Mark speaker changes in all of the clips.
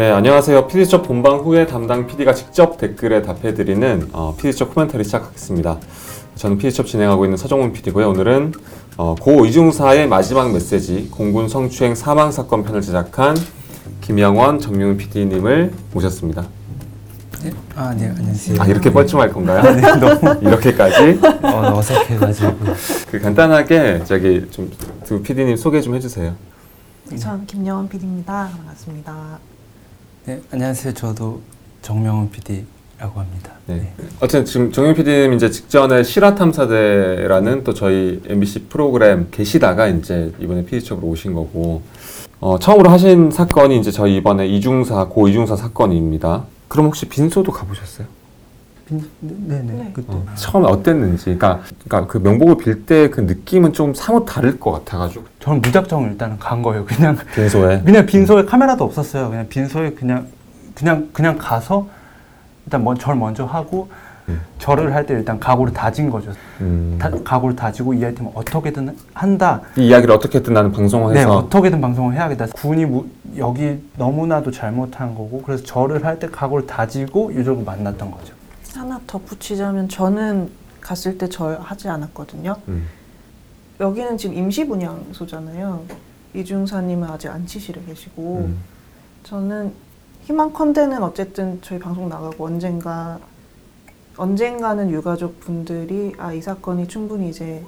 Speaker 1: 네, 안녕하세요. 피디수첩 본방 후에 담당 PD가 직접 댓글에 답해드리는 어, 피디수첩 코멘터리 시작하겠습니다. 저는 피디수첩 진행하고 있는 서정훈 PD고요. 오늘은 어, 고 이중사의 마지막 메시지 공군 성추행 사망 사건 편을 제작한 김영원 정윤 PD님을 모셨습니다.
Speaker 2: 네? 아, 네, 안녕하세요.
Speaker 1: 아 이렇게 뻘쭘할 건가요?
Speaker 2: 네, 너무
Speaker 1: 이렇게까지?
Speaker 2: 어, 어색해가지고.
Speaker 1: 그 간단하게 저기 좀 두 PD님 소개 좀 해주세요.
Speaker 3: 네, 저는 김영원 PD입니다. 반갑습니다.
Speaker 2: 네, 안녕하세요. 저도 정명훈 PD라고 합니다.
Speaker 1: 네. 어쨌든 지금 정윤 PD님 이제 직전에 실화 탐사대라는 또 저희 MBC 프로그램 계시다가 이제 이번에 PD첩으로 오신 거고 어, 처음으로 하신 사건이 이제 저희 이번에 이중사 고 이중사 사건입니다. 그럼 혹시 빈소도 가보셨어요?
Speaker 2: 빈, 네, 네,
Speaker 3: 네.
Speaker 2: 그때.
Speaker 1: 어, 처음에 어땠는지, 그러니까, 그러니까 그 명복을 빌 때 그 느낌은 좀 사뭇 다를 것 같아가지고
Speaker 2: 저는 무작정 일단 간 거예요. 그냥
Speaker 1: 빈소에.
Speaker 2: 그냥 빈소에 카메라도 없었어요. 그냥 빈소에 그냥 그냥 그냥 가서 일단 먼, 절 먼저 하고
Speaker 1: 음.
Speaker 2: 절을 할 때 일단 각오를 다진 거죠.
Speaker 1: 음.
Speaker 2: 다, 각오를 다지고 이 아이템을 어떻게든 한다.
Speaker 1: 이 이야기를 어떻게든 나는 방송을
Speaker 2: 네,
Speaker 1: 해서
Speaker 2: 어떻게든 방송을 해야겠다. 군이 무, 여기 너무나도 잘못한 거고 그래서 절을 할 때 각오를 다지고 유족을 만났던 거죠.
Speaker 3: 하나 덧붙이자면 저는 갔을 때 절 하지 않았거든요.
Speaker 1: 음.
Speaker 3: 여기는 지금 임시 분양소잖아요. 이중사님은 아직 안치실에 계시고
Speaker 1: 음.
Speaker 3: 저는 희망컨대는 어쨌든 저희 방송 나가고 언젠가 언젠가는 유가족 분들이 아 이 사건이 충분히 이제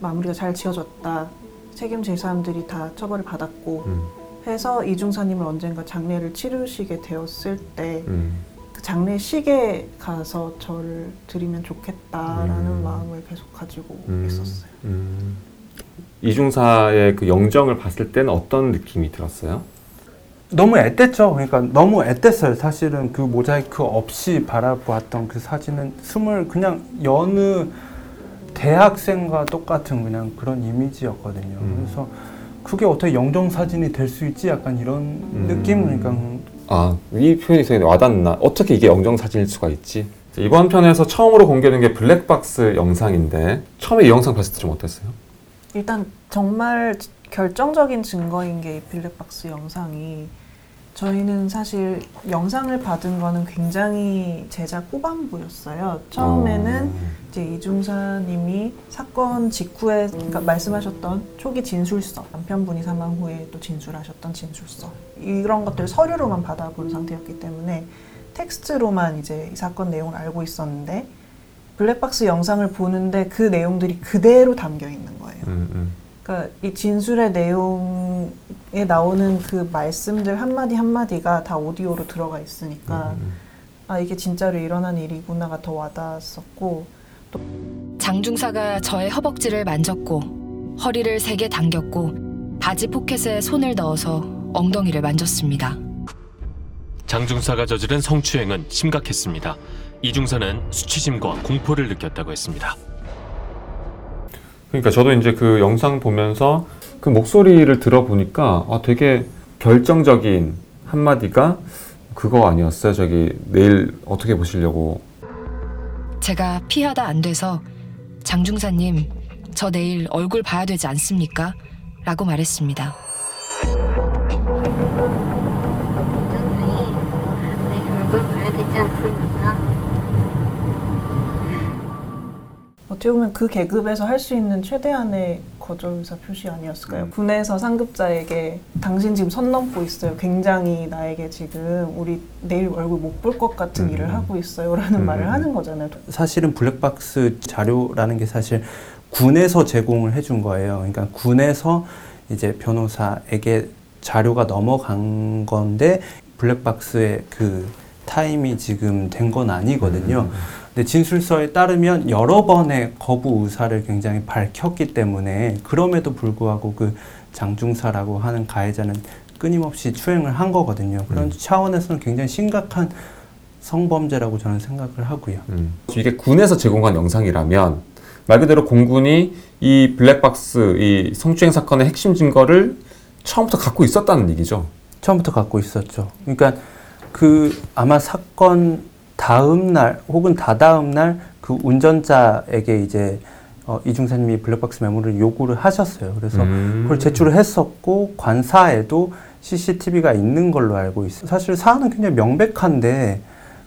Speaker 3: 마무리가 잘 지어졌다 책임질 사람들이 다 처벌을 받았고
Speaker 1: 음.
Speaker 3: 해서 이중사님을 언젠가 장례를 치르시게 되었을 때
Speaker 1: 음.
Speaker 3: 그 장례식에 가서 저를 드리면 좋겠다라는
Speaker 1: 음.
Speaker 3: 마음을 계속 가지고
Speaker 1: 음.
Speaker 3: 있었어요.
Speaker 1: 음. 이중사의 그 영정을 봤을 때는 어떤 느낌이 들었어요?
Speaker 2: 너무 앳됐죠. 그러니까 너무 앳됐어요. 사실은 그 모자이크 없이 바라보았던 그 사진은 스물 그냥 여느 대학생과 똑같은 그냥 그런 이미지였거든요.
Speaker 1: 음.
Speaker 2: 그래서 그게 어떻게 영정 사진이 될 수 있지? 약간 이런
Speaker 1: 음.
Speaker 2: 느낌. 그러니까
Speaker 1: 아, 이 표현이 되게 와닿나? 어떻게 이게 영정 사진일 수가 있지? 이번 편에서 처음으로 공개된 게 블랙박스 영상인데 처음에 이 영상 봤을 때 좀 어땠어요?
Speaker 3: 일단 정말 결정적인 증거인 게 이 블랙박스 영상이 저희는 사실 영상을 받은 거는 굉장히 제작 후반부였어요. 처음에는
Speaker 1: 어.
Speaker 3: 이제 이중사님이 사건 직후에 그러니까 말씀하셨던 초기 진술서 남편분이 사망 후에 또 진술하셨던 진술서 이런 것들을 서류로만 받아본 상태였기 때문에 텍스트로만 이제 이 사건 내용을 알고 있었는데 블랙박스 영상을 보는데 그 내용들이 그대로 담겨 있는 거예요.
Speaker 1: 음, 음.
Speaker 3: 그러니까 이 진술의 내용 에 나오는 그 말씀들 한마디 한마디가 다 오디오로 들어가 있으니까
Speaker 1: 음,
Speaker 3: 아 이게 진짜로 일어난 일이구나가 더 와닿았었고
Speaker 4: 장중사가 저의 허벅지를 만졌고 허리를 세게 당겼고 바지 포켓에 손을 넣어서 엉덩이를 만졌습니다.
Speaker 5: 장중사가 저지른 성추행은 심각했습니다. 이중사는 수치심과 공포를 느꼈다고 했습니다.
Speaker 1: 그러니까 저도 이제 그 영상 보면서 그 목소리를 들어보니까 아, 되게 결정적인 한마디가 그거 아니었어요? 저기 내일 어떻게 보시려고
Speaker 4: 제가 피하다 안 돼서 장중사님, 저 내일 얼굴 봐야 되지 않습니까? 라고 말했습니다.
Speaker 6: 얼굴 봐야 되지 않습니까?
Speaker 3: 어떻게 보면 그 계급에서 할 수 있는 최대한의 거절 의사 표시 아니었을까요?
Speaker 1: 음.
Speaker 3: 군에서 상급자에게 당신 지금 선 넘고 있어요. 굉장히 나에게 지금 우리 내일 얼굴 못 볼 것 같은
Speaker 1: 음.
Speaker 3: 일을 하고 있어요라는
Speaker 1: 음.
Speaker 3: 말을 하는 거잖아요.
Speaker 2: 사실은 블랙박스 자료라는 게 사실 군에서 제공을 해준 거예요. 그러니까 군에서 이제 변호사에게 자료가 넘어간 건데 블랙박스의 그 타임이 지금 된 건 아니거든요. 근데 진술서에 따르면 여러 번의 거부 의사를 굉장히 밝혔기 때문에 그럼에도 불구하고 그 장중사라고 하는 가해자는 끊임없이 추행을 한 거거든요. 그런
Speaker 1: 음.
Speaker 2: 차원에서는 굉장히 심각한 성범죄라고 저는 생각을 하고요.
Speaker 1: 음. 이게 군에서 제공한 영상이라면 말 그대로 공군이 이 블랙박스 이 성추행 사건의 핵심 증거를 처음부터 갖고 있었다는 얘기죠.
Speaker 2: 처음부터 갖고 있었죠. 그러니까 그 아마 사건 다음 날 혹은 다다음 날 그 운전자에게 이제 어, 이중사님이 블랙박스 메모를 요구를 하셨어요. 그래서
Speaker 1: 음.
Speaker 2: 그걸 제출을 했었고 관사에도 CCTV가 있는 걸로 알고 있어요. 사실 사안은 굉장히 명백한데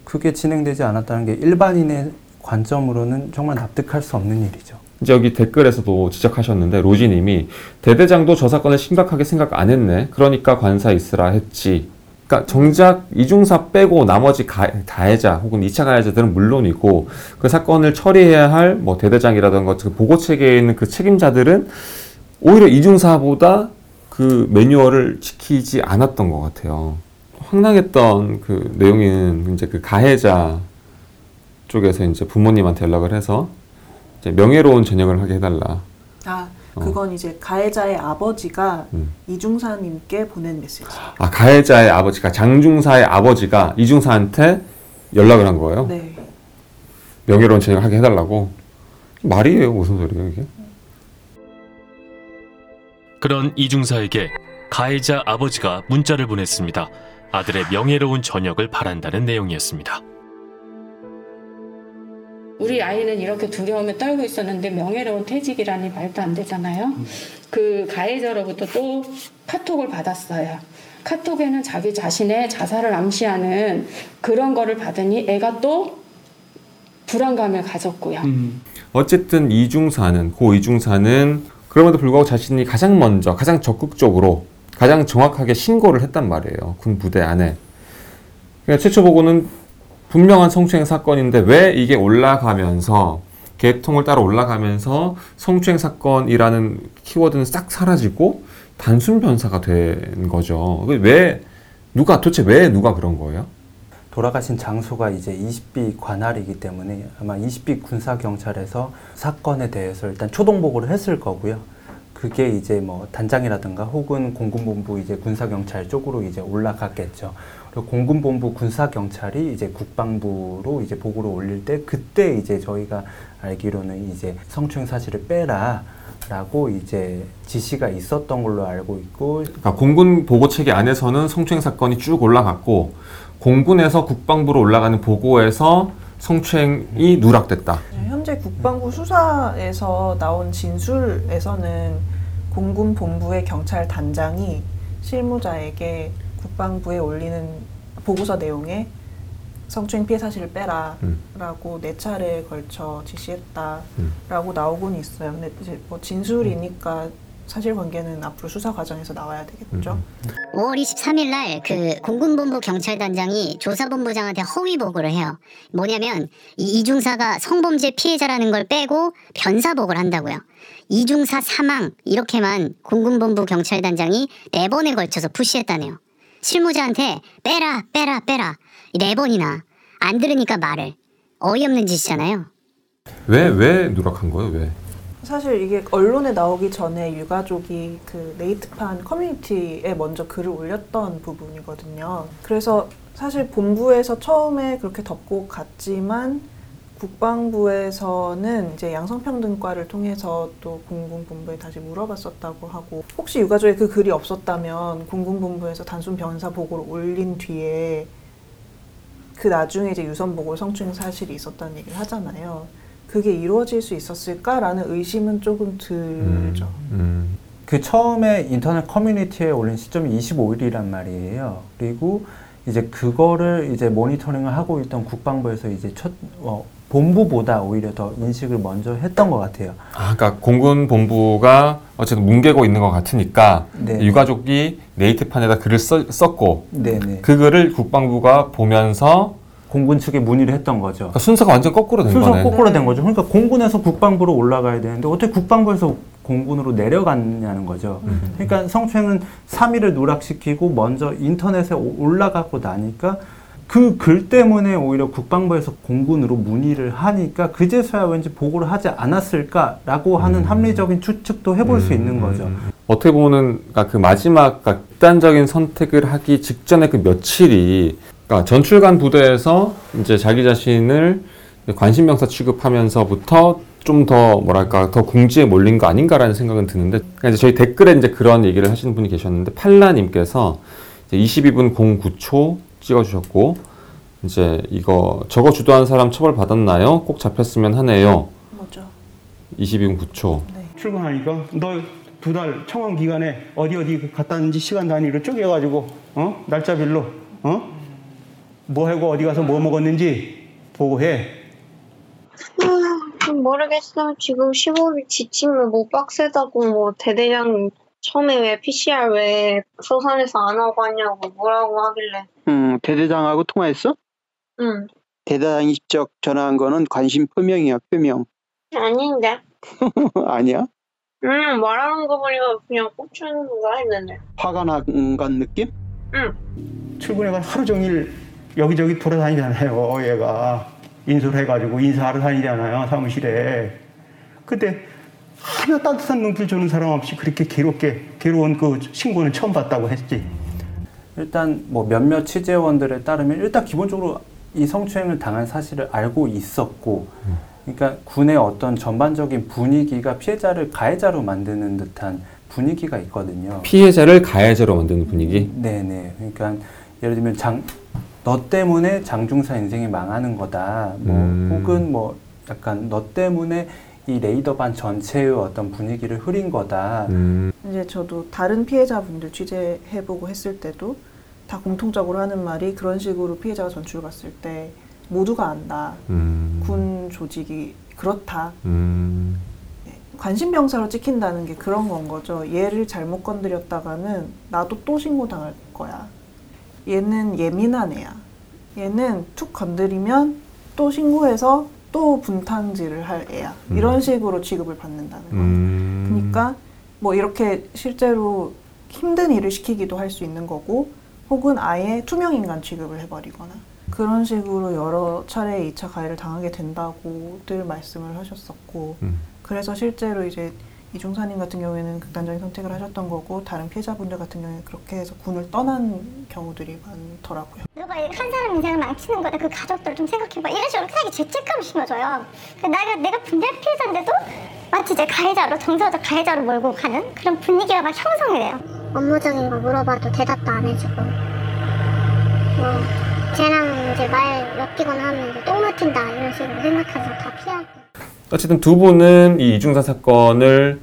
Speaker 2: 그게 진행되지 않았다는 게 일반인의 관점으로는 정말 납득할 수 없는 일이죠.
Speaker 1: 이제 여기 댓글에서도 지적하셨는데 로지님이 대대장도 저 사건을 심각하게 생각 안 했네. 그러니까 관사 있으라 했지. 그러니까 정작 이중사 빼고 나머지 가, 가해자 혹은 2차 가해자들은 물론이고 그 사건을 처리해야 할 뭐 대대장이라든가 그 보고 체계에 있는 그 책임자들은 오히려 이중사보다 그 매뉴얼을 지키지 않았던 것 같아요. 황당했던 그 내용은 이제 그 가해자 쪽에서 이제 부모님한테 연락을 해서 명예로운 전역을 하게 해달라.
Speaker 3: 아,
Speaker 1: 어.
Speaker 3: 그건 이제 가해자의 아버지가
Speaker 1: 음.
Speaker 3: 이중사님께 보낸 메시지.
Speaker 1: 아 가해자의 아버지가 장중사의 아버지가 이중사한테 연락을 한 거예요.
Speaker 3: 네.
Speaker 1: 명예로운 전역을 하게 해달라고. 말이에요 무슨 소리예요 이게?
Speaker 5: 그런 이중사에게 가해자 아버지가 문자를 보냈습니다. 아들의 명예로운 전역을 바란다는 내용이었습니다.
Speaker 7: 우리 아이는 이렇게 두려움에 떨고 있었는데 명예로운 퇴직이라니 말도 안 되잖아요. 그 가해자로부터 또 카톡을 받았어요. 카톡에는 자기 자신의 자살을 암시하는 그런 거를 받으니 애가 또 불안감을 가졌고요.
Speaker 1: 어쨌든 이중사는 고 이중사는 그럼에도 불구하고 자신이 가장 먼저 가장 적극적으로 가장 정확하게 신고를 했단 말이에요 군 부대 안에. 그러니까 최초 보고는 분명한 성추행 사건인데 왜 이게 올라가면서 개통을 따라 올라가면서 성추행 사건이라는 키워드는 싹 사라지고 단순 변사가 된 거죠. 왜 누가 도대체 왜 누가 그런 거예요?
Speaker 2: 돌아가신 장소가 이제 20비 관할이기 때문에 아마 20비 군사 경찰에서 사건에 대해서 일단 초동 보고를 했을 거고요. 그게 이제 뭐 단장이라든가 혹은 공군본부 이제 군사 경찰 쪽으로 이제 올라갔겠죠. 그리고 공군본부 군사 경찰이 이제 국방부로 이제 보고를 올릴 때 그때 이제 저희가 알기로는 이제 성추행 사실을 빼라 라고 이제 지시가 있었던 걸로 알고 있고
Speaker 1: 그러니까 공군 보고 체계 안에서는 성추행 사건이 쭉 올라갔고 공군에서 국방부로 올라가는 보고에서 성추행이 누락됐다.
Speaker 3: 네, 현재 국방부 수사에서 나온 진술에서는 공군 본부의 경찰 단장이 실무자에게 국방부에 올리는 보고서 내용에 성추행 피해 사실을 빼라라고 네 차례에 걸쳐 지시했다라고 나오곤 있어요. 근데 이제 뭐 진술이니까 사실관계는 앞으로 수사 과정에서 나와야 되겠죠.
Speaker 6: 5월 23일 날 그 공군본부 경찰단장이 조사본부장한테 허위 보고를 해요. 뭐냐면 이 이중사가 성범죄 피해자라는 걸 빼고 변사 보고를 한다고요. 이중사 사망 이렇게만 공군본부 경찰단장이 네 번에 걸쳐서 푸시했다네요. 실무자한테 빼라 빼라 빼라 네 번이나 안 들으니까 말을 어이없는 짓이잖아요.
Speaker 1: 왜 왜 누락한 거예요? 왜?
Speaker 3: 사실 이게 언론에 나오기 전에 유가족이 그 네이트판 커뮤니티에 먼저 글을 올렸던 부분이거든요. 그래서 사실 본부에서 처음에 그렇게 덮고 갔지만 국방부에서는 이제 양성평등과를 통해서 또 공군본부에 다시 물어봤었다고 하고 혹시 유가족에 그 글이 없었다면 공군본부에서 단순 변사 보고를 올린 뒤에 그 나중에 이제 유선 보고 성추행 사실이 있었다는 얘기를 하잖아요. 그게 이루어질 수 있었을까라는 의심은 조금 들죠.
Speaker 1: 음.
Speaker 2: 그 처음에 인터넷 커뮤니티에 올린 시점이 25일이란 말이에요. 그리고 이제 그거를 이제 모니터링을 하고 있던 국방부에서 이제 첫 어, 본부보다 오히려 더 인식을 먼저 했던 것 같아요.
Speaker 1: 아, 그러니까 공군 본부가 어쨌든 뭉개고 있는 것 같으니까
Speaker 2: 네.
Speaker 1: 유가족이 네이트판에다 글을 써, 썼고
Speaker 2: 네네.
Speaker 1: 그 글을 국방부가 보면서
Speaker 2: 공군 측에 문의를 했던 거죠.
Speaker 1: 그러니까 순서가 완전 거꾸로 된
Speaker 2: 순서
Speaker 1: 거네.
Speaker 2: 거꾸로 된 거죠. 그러니까 공군에서 국방부로 올라가야 되는데 어떻게 국방부에서 공군으로 내려갔냐는 거죠.
Speaker 1: 음.
Speaker 2: 그러니까 성추행은 3일을 누락시키고 먼저 인터넷에 오- 올라가고 나니까 그 글 때문에 오히려 국방부에서 공군으로 문의를 하니까 그제서야 왠지 보고를 하지 않았을까라고 하는 합리적인 추측도 해볼 수 있는 거죠.
Speaker 1: 음. 어떻게 보면은 그러니까 그 마지막 그러니까 극단적인 선택을 하기 직전에 그 며칠이 그러니까 전출관 부대에서 이제 자기 자신을 관심병사 취급하면서부터 좀 더 뭐랄까 더 궁지에 몰린 거 아닌가라는 생각은 드는데 그러니까 이제 저희 댓글에 이제 그런 얘기를 하시는 분이 계셨는데 팔라님께서 이제 22분 09초 찍어주셨고 이제 이거 저거 주도한 사람 처벌 받았나요? 꼭 잡혔으면 하네요.
Speaker 3: 뭐죠?
Speaker 1: 22분 9초.
Speaker 8: 출근하니까 너 두 달 청원 기간에 어디 어디 갔다 왔는지 시간 단위로 쪼개가지고 어 날짜별로 어뭐 하고 어디 가서 뭐 먹었는지 보고해.
Speaker 9: 음, 모르겠어. 지금 시골이 지치면 뭐 빡세다고 뭐 대대장 처음에 왜 PCR 왜 소산에서 안 하고 하냐고 뭐라고 하길래.
Speaker 10: 음, 대대장하고 통화했어?
Speaker 9: 응.
Speaker 10: 대대장이 직접 전화한 거는 관심 표명이야, 표명.
Speaker 9: 아닌데.
Speaker 10: 아니야?
Speaker 9: 응 말하는 거 보니까 그냥 꼽주는 거 했는데.
Speaker 10: 화가 난건 느낌?
Speaker 9: 응.
Speaker 8: 출근해가 하루 종일 여기저기 돌아다니잖아요. 얘가 인솔 해가지고 인사하러 다니잖아요. 사무실에. 그때 하나 따뜻한 눈길 주는 사람 없이 그렇게 괴롭게 괴로운 그 신고는 처음 봤다고 했지.
Speaker 2: 일단 뭐 몇몇 취재원들에 따르면 일단 기본적으로 이 성추행을 당한 사실을 알고 있었고 그러니까 군의 어떤 전반적인 분위기가 피해자를 가해자로 만드는 듯한 분위기가 있거든요.
Speaker 1: 피해자를 가해자로 만드는 분위기.
Speaker 2: 네네. 그러니까 예를 들면 장, 너 때문에 장중사 인생이 망하는 거다. 뭐
Speaker 1: 음.
Speaker 2: 혹은 뭐 약간 너 때문에 이 레이더반 전체의 어떤 분위기를 흐린 거다.
Speaker 1: 음,
Speaker 3: 이제 저도 다른 피해자분들 취재해보고 했을 때도 다 공통적으로 하는 말이 그런 식으로 피해자가 전출 갔을 때 모두가 안다.
Speaker 1: 음,
Speaker 3: 군 조직이 그렇다.
Speaker 1: 음,
Speaker 3: 관심병사로 찍힌다는 게 그런 건 거죠. 얘를 잘못 건드렸다가는 나도 또 신고당할 거야. 얘는 예민한 애야. 얘는 툭 건드리면 또 신고해서 또 분탕질을 할 애야.
Speaker 1: 음.
Speaker 3: 이런 식으로 취급을 받는다는 거예요.
Speaker 1: 음.
Speaker 3: 그러니까 뭐 이렇게 실제로 힘든 일을 시키기도 할 수 있는 거고 혹은 아예 투명 인간 취급을 해버리거나 그런 식으로 여러 차례 2차 가해를 당하게 된다고들 말씀을 하셨었고
Speaker 1: 음.
Speaker 3: 그래서 실제로 이제 이중사님 같은 경우에는 극단적인 선택을 하셨던 거고 다른 피해자분들 같은 경우에는 그렇게 해서 군을 떠난 경우들이 많더라고요.
Speaker 11: 너가 한 사람 인생을 망치는 거다. 그 가족들 좀 생각해봐. 이런 식으로 되게 죄책감 심어줘요. 그 내가 내가 분별 피해자인데도 마치 이제 가해자로 정서적 가해자로 몰고 가는 그런 분위기가 막 형성이 돼요. 업무적인 거 물어봐도 대답도 안 해주고. 뭐 쟤랑 이제 말 엮이거나 하면 이제 똥 맡긴다 이런 식으로 생각해서 다 피하고.
Speaker 1: 어쨌든 두 분은 이 이중사 사건을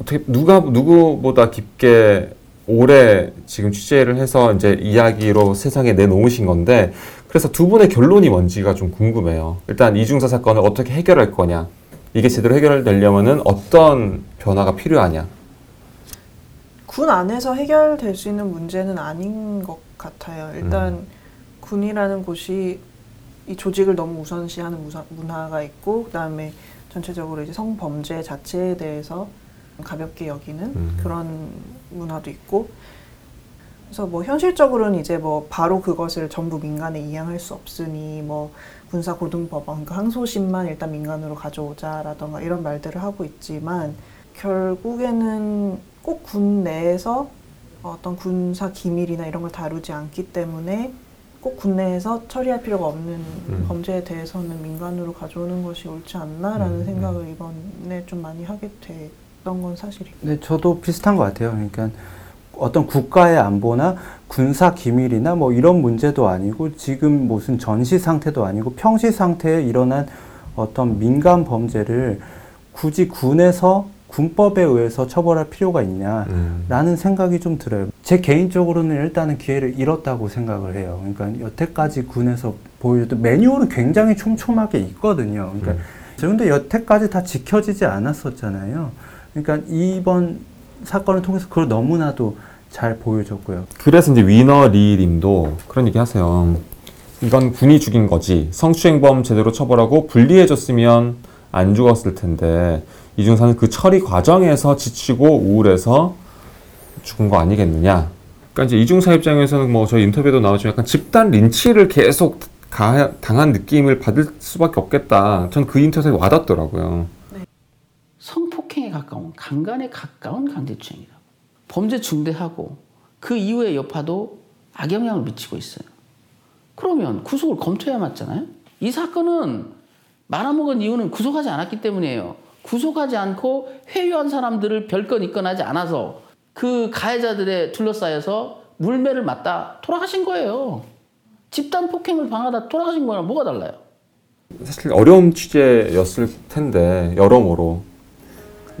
Speaker 1: 어떻게 누가 누구보다 깊게 오래 지금 취재를 해서 이제 이야기로 세상에 내놓으신 건데 그래서 두 분의 결론이 뭔지가 좀 궁금해요. 일단 이중사 사건을 어떻게 해결할 거냐. 이게 제대로 해결되려면은 어떤 변화가 필요하냐.
Speaker 3: 군 안에서 해결될 수 있는 문제는 아닌 것 같아요. 일단 군이라는 곳이 이 조직을 너무 우선시하는 무사- 문화가 있고 그다음에 전체적으로 이제 성범죄 자체에 대해서 가볍게 여기는
Speaker 1: 음.
Speaker 3: 그런 문화도 있고 그래서 뭐 현실적으로는 이제 뭐 바로 그것을 전부 민간에 이양할 수 없으니 뭐 군사 고등법원 그 항소심만 일단 민간으로 가져오자라던가 이런 말들을 하고 있지만 결국에는 꼭 군 내에서 어떤 군사 기밀이나 이런 걸 다루지 않기 때문에 꼭 군내에서 처리할 필요가 없는
Speaker 1: 음.
Speaker 3: 범죄에 대해서는 민간으로 가져오는 것이 옳지 않나라는
Speaker 1: 음,
Speaker 3: 생각을 이번에 좀 많이 하게 됐던 건 사실이에요.
Speaker 2: 네, 저도 비슷한 것 같아요. 그러니까 어떤 국가의 안보나 군사 기밀이나 뭐 이런 문제도 아니고 지금 무슨 전시 상태도 아니고 평시 상태에 일어난 어떤 민간 범죄를 굳이 군에서 군법에 의해서 처벌할 필요가 있냐.
Speaker 1: 음.
Speaker 2: 라는 생각이 좀 들어요. 제 개인적으로는 일단은 기회를 잃었다고 생각을 해요. 그러니까 여태까지 군에서 보여줬던 매뉴얼은 굉장히 촘촘하게 있거든요. 그러니까 그런데 여태까지 다 지켜지지 않았었잖아요. 그러니까 이번 사건을 통해서 그걸 너무나도 잘 보여줬고요.
Speaker 1: 그래서 이제 위너 리 님도 그런 얘기 하세요. 이건 군이 죽인 거지. 성추행범 제대로 처벌하고 불리해졌으면 안 죽었을 텐데 이중사는 그 처리 과정에서 지치고 우울해서 죽은 거 아니겠느냐. 그러니까 이제 이중사 입장에서는 뭐 저희 인터뷰에도 나오지만 약간 집단 린치를 계속 가- 당한 느낌을 받을 수밖에 없겠다. 전 그 인터뷰에 와닿더라고요.
Speaker 12: 성폭행에 가까운 강간에 가까운 강제추행이다. 범죄 중대하고 그 이후의 여파도 악영향을 미치고 있어요. 그러면 구속을 검토해야 맞잖아요. 이 사건은 말아먹은 이유는 구속하지 않았기 때문이에요. 구속하지 않고 회유한 사람들을 별건 입건하지 않아서 그 가해자들에 둘러싸여서 물매를 맞다 돌아가신 거예요. 집단 폭행을 방하다 돌아가신 거랑 뭐가 달라요?
Speaker 1: 사실 어려운 취재였을 텐데 여러모로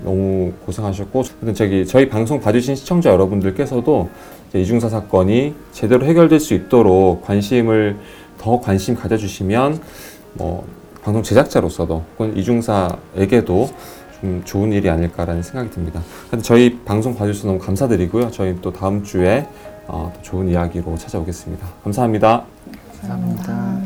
Speaker 1: 너무 고생하셨고 저기 저희 방송 봐주신 시청자 여러분들께서도 이중사 사건이 제대로 해결될 수 있도록 관심을 더 관심 가져주시면 뭐 방송 제작자로서도 혹은 이중사에게도 좀 좋은 일이 아닐까라는 생각이 듭니다. 저희 방송 봐주셔서 너무 감사드리고요. 저희 또 다음 주에 어, 또 좋은 이야기로 찾아오겠습니다. 감사합니다.
Speaker 2: 감사합니다.